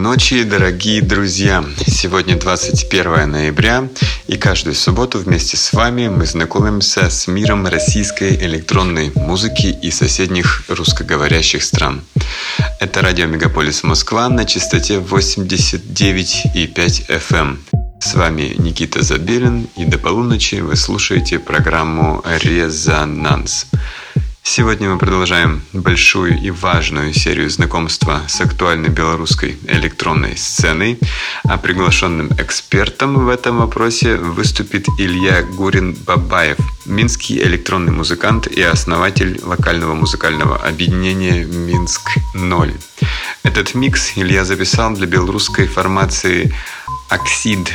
ночи, дорогие друзья! Сегодня 21 ноября, и каждую субботу вместе с вами мы знакомимся с миром российской электронной музыки и соседних русскоговорящих стран. Это радио Мегаполис Москва на частоте 89,5 FM. Эм. С вами Никита Забелин, и до полуночи вы слушаете программу «Резонанс». Сегодня мы продолжаем большую и важную серию знакомства с актуальной белорусской электронной сценой, а приглашенным экспертом в этом вопросе выступит Илья Гурин-Бабаев, минский электронный музыкант и основатель локального музыкального объединения «Минск-0». Этот микс Илья записал для белорусской формации «Оксид»,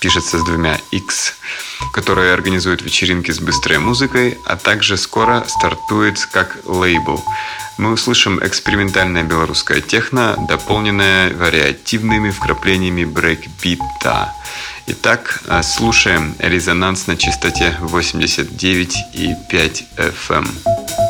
пишется с двумя X, которая организует вечеринки с быстрой музыкой, а также скоро стартует как лейбл. Мы услышим экспериментальное белорусское техно, дополненное вариативными вкраплениями брейкбита. Итак, э, слушаем резонанс на частоте 89,5 FM.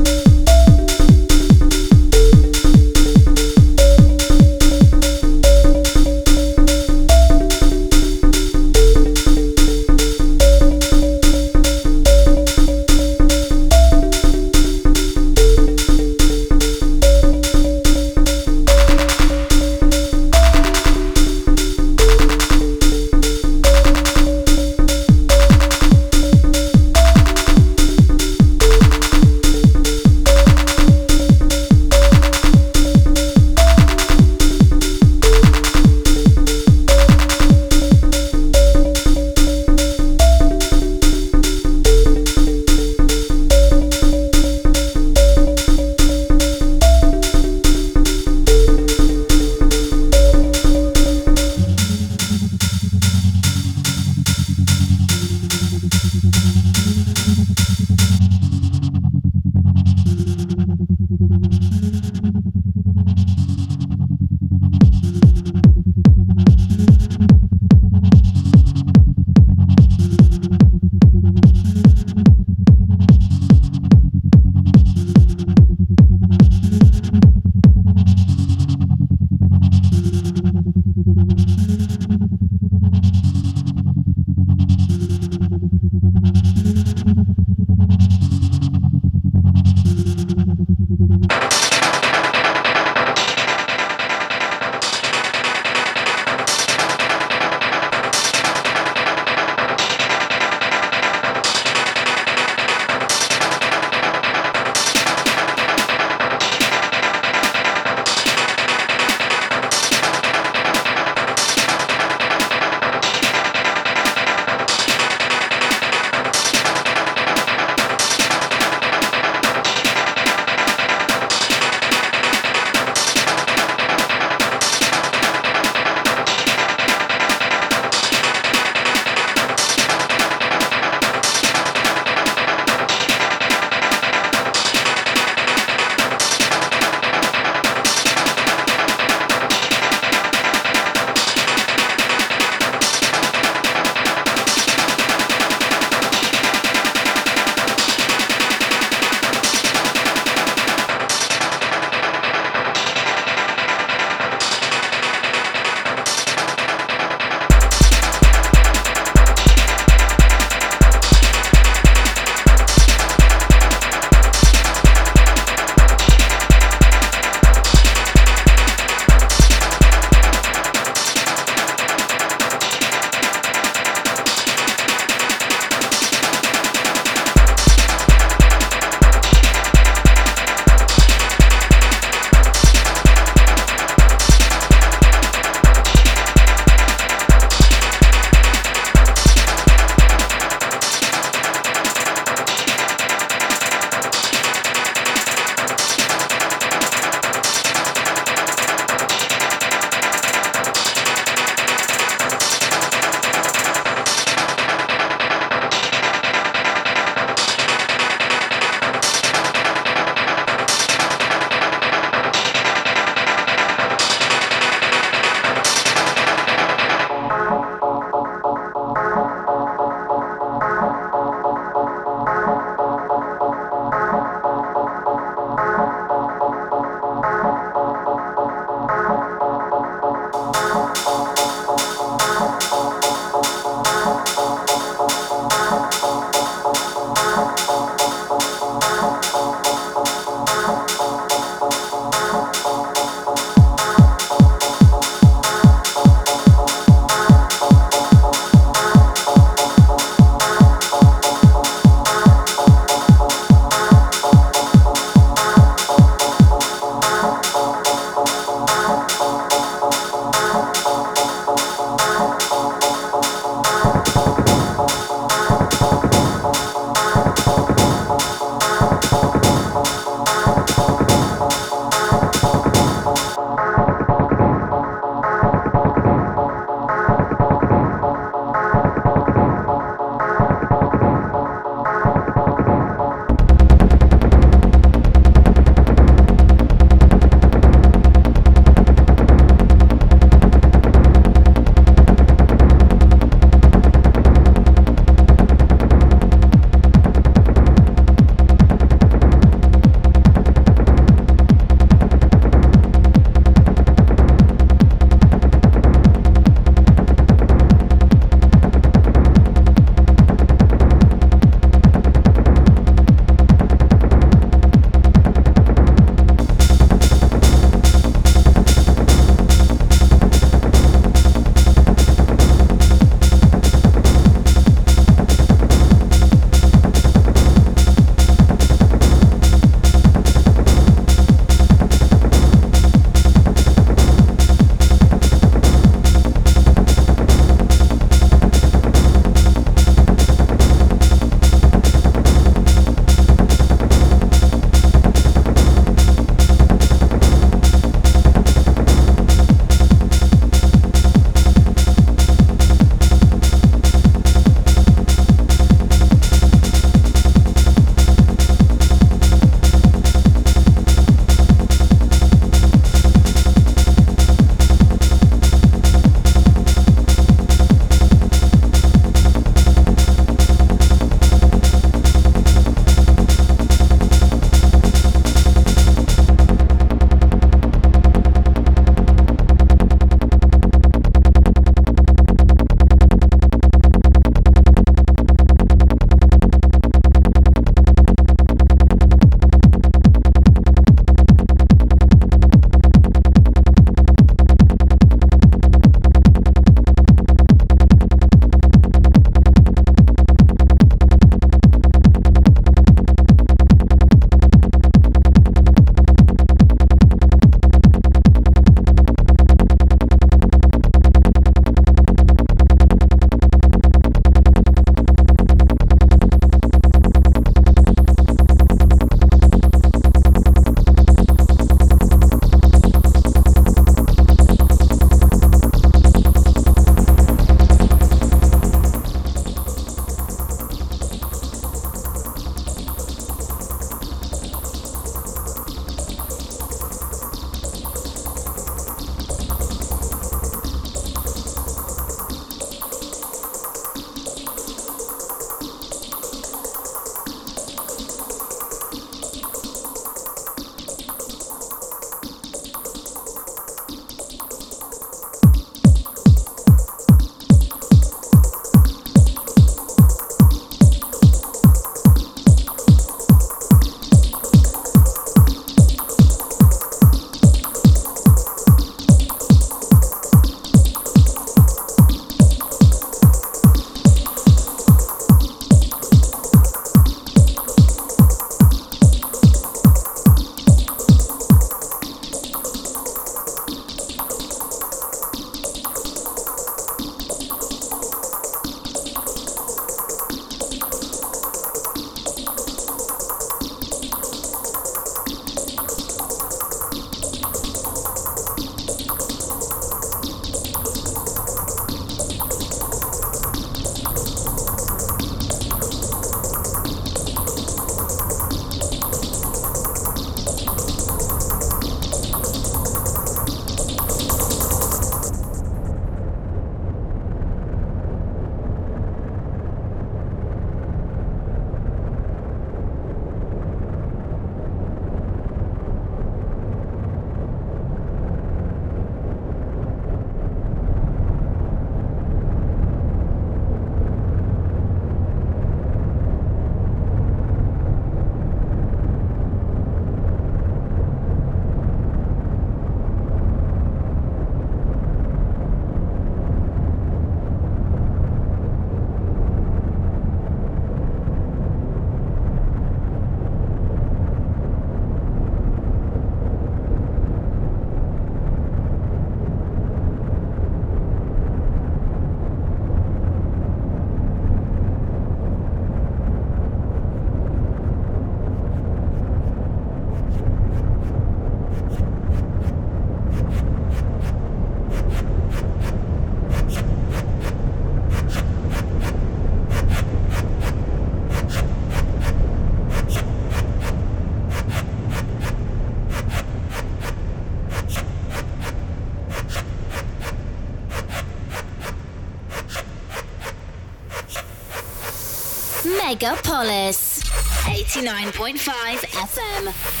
Megapolis 89.5 FM.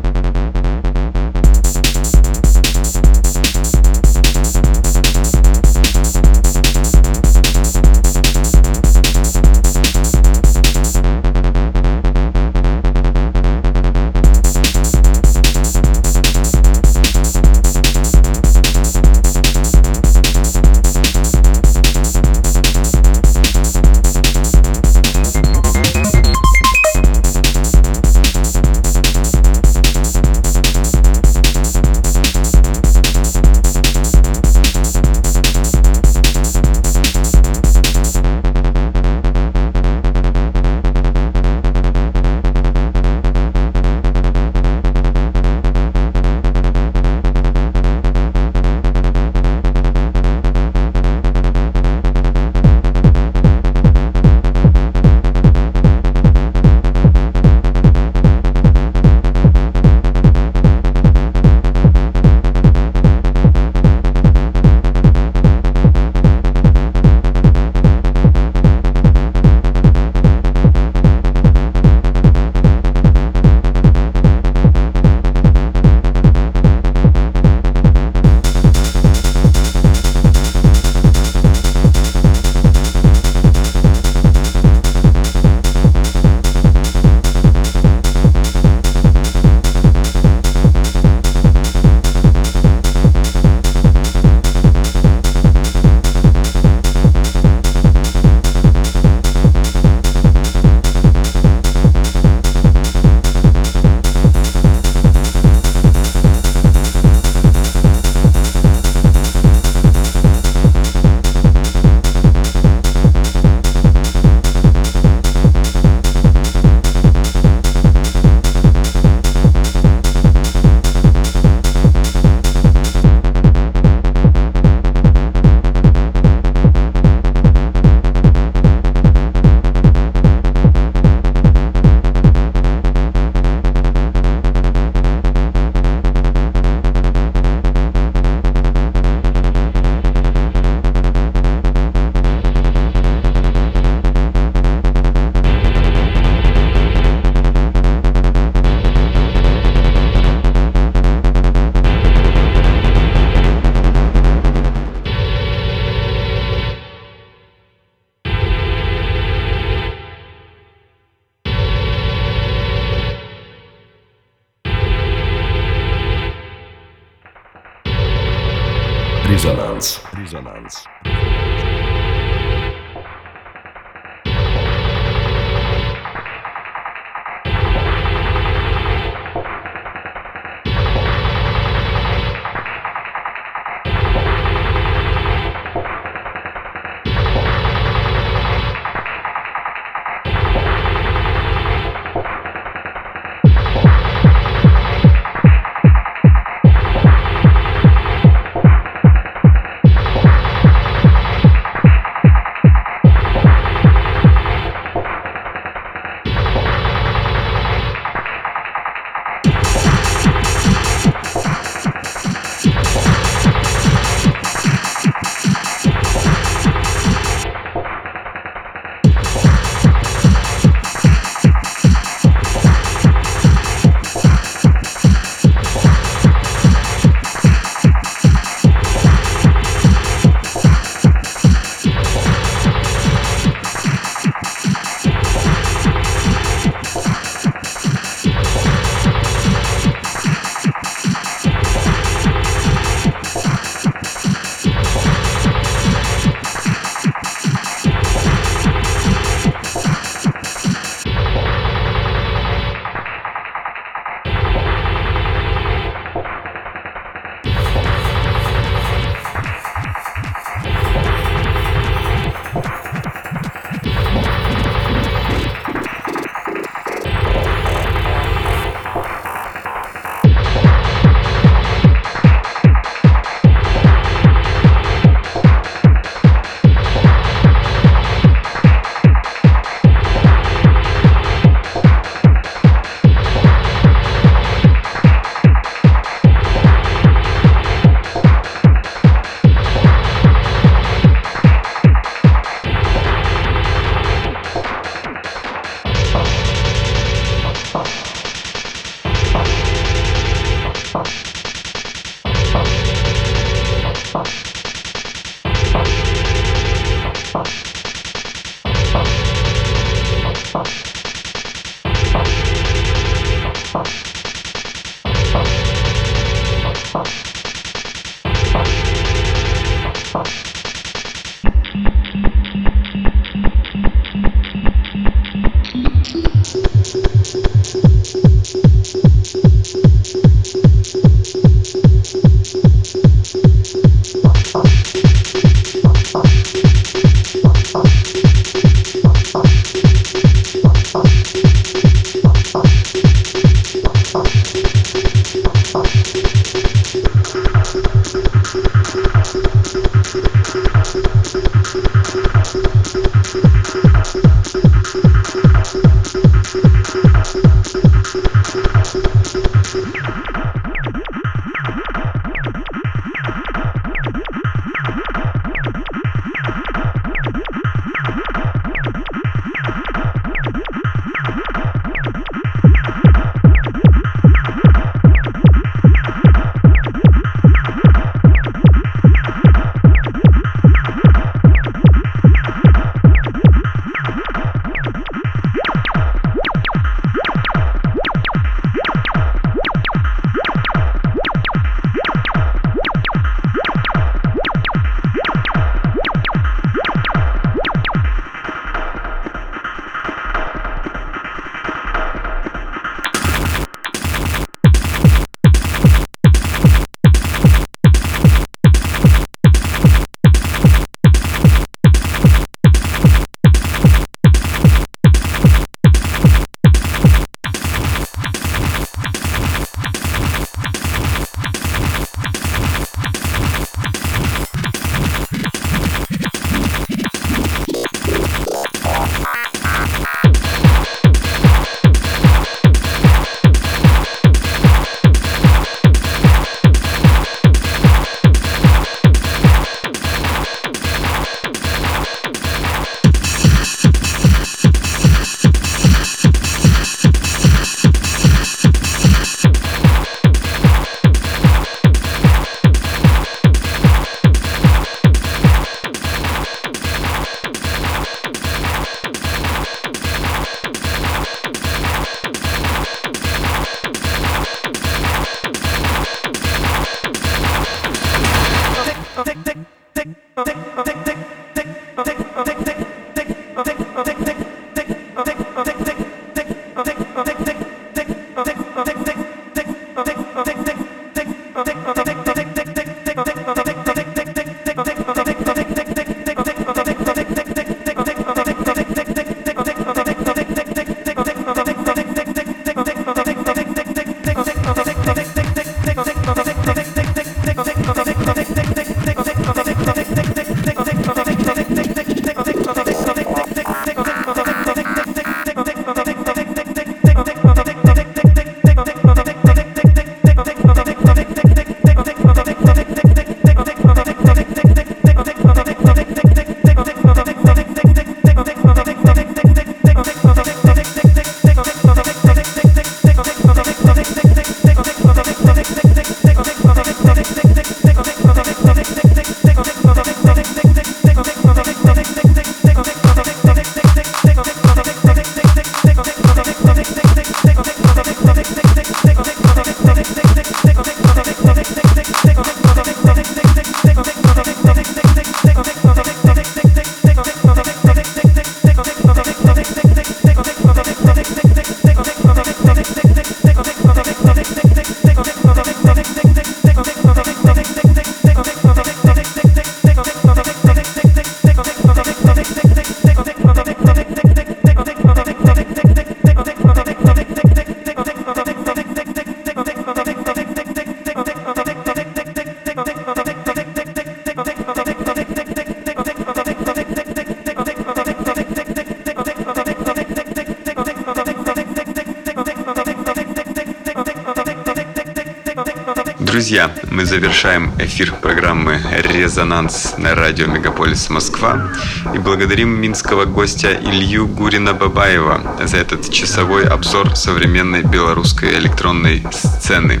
Завершаем эфир программы «Резонанс» на радио «Мегаполис Москва» и благодарим минского гостя Илью Гурина-Бабаева за этот часовой обзор современной белорусской электронной сцены.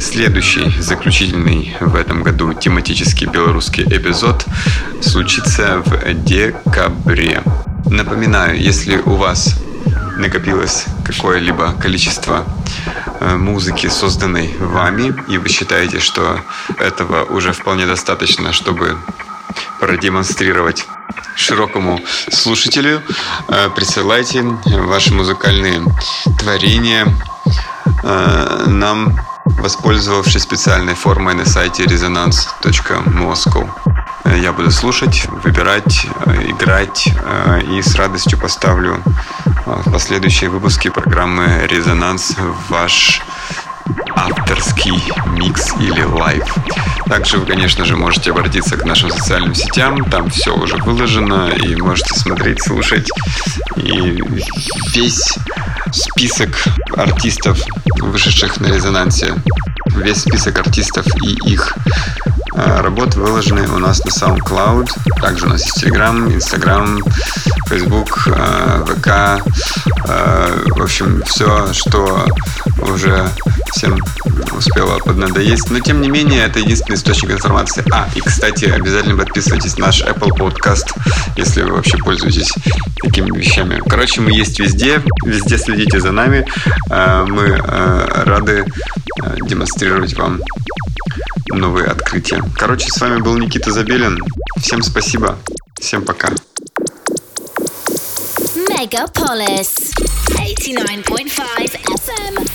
Следующий, заключительный в этом году тематический белорусский эпизод случится в декабре. Напоминаю, если у вас накопилось какое-либо количество музыки, созданной вами, и вы считаете, что этого уже вполне достаточно, чтобы продемонстрировать широкому слушателю, э, присылайте ваши музыкальные творения э, нам, воспользовавшись специальной формой на сайте resonance.moscow. Я буду слушать, выбирать, играть и с радостью поставлю последующие выпуски программы «Резонанс» ваш авторский микс или live. Также вы, конечно же, можете обратиться к нашим социальным сетям. Там все уже выложено, и можете смотреть, слушать. И весь список артистов, вышедших на резонансе, весь список артистов и их э, работ выложены у нас на SoundCloud. Также у нас есть Telegram, Instagram, Facebook, э, ВК. Э, в общем, все, что уже всем успела поднадоесть. Но, тем не менее, это единственный источник информации. А, и, кстати, обязательно подписывайтесь на наш Apple Podcast, если вы вообще пользуетесь такими вещами. Короче, мы есть везде, везде следите за нами. Э, мы рады демонстрировать вам новые открытия. Короче, с вами был Никита Забелин. Всем спасибо. Всем пока. Megapolis 89.5 FM.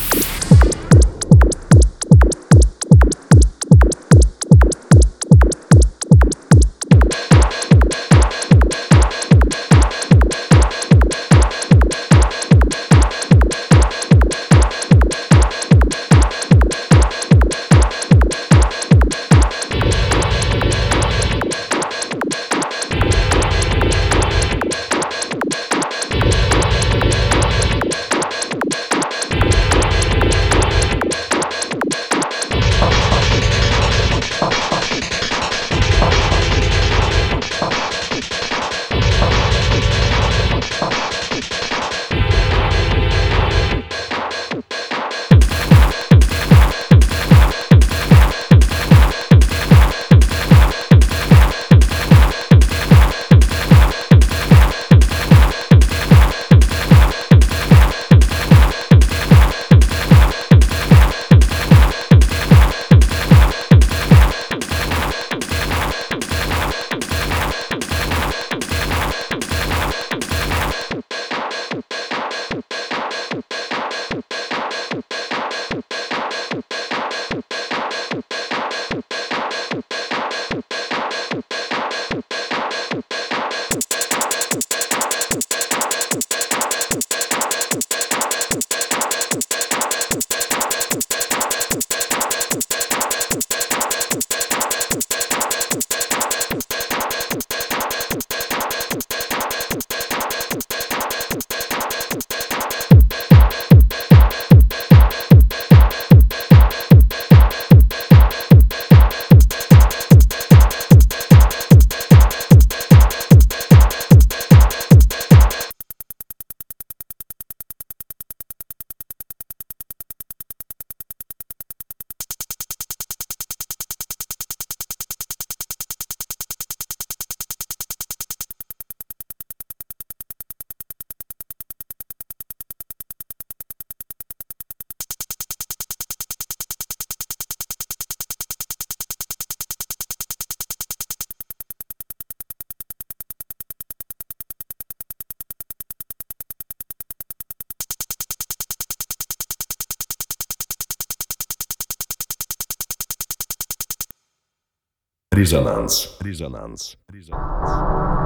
Резонанс. Резонанс. Резонанс.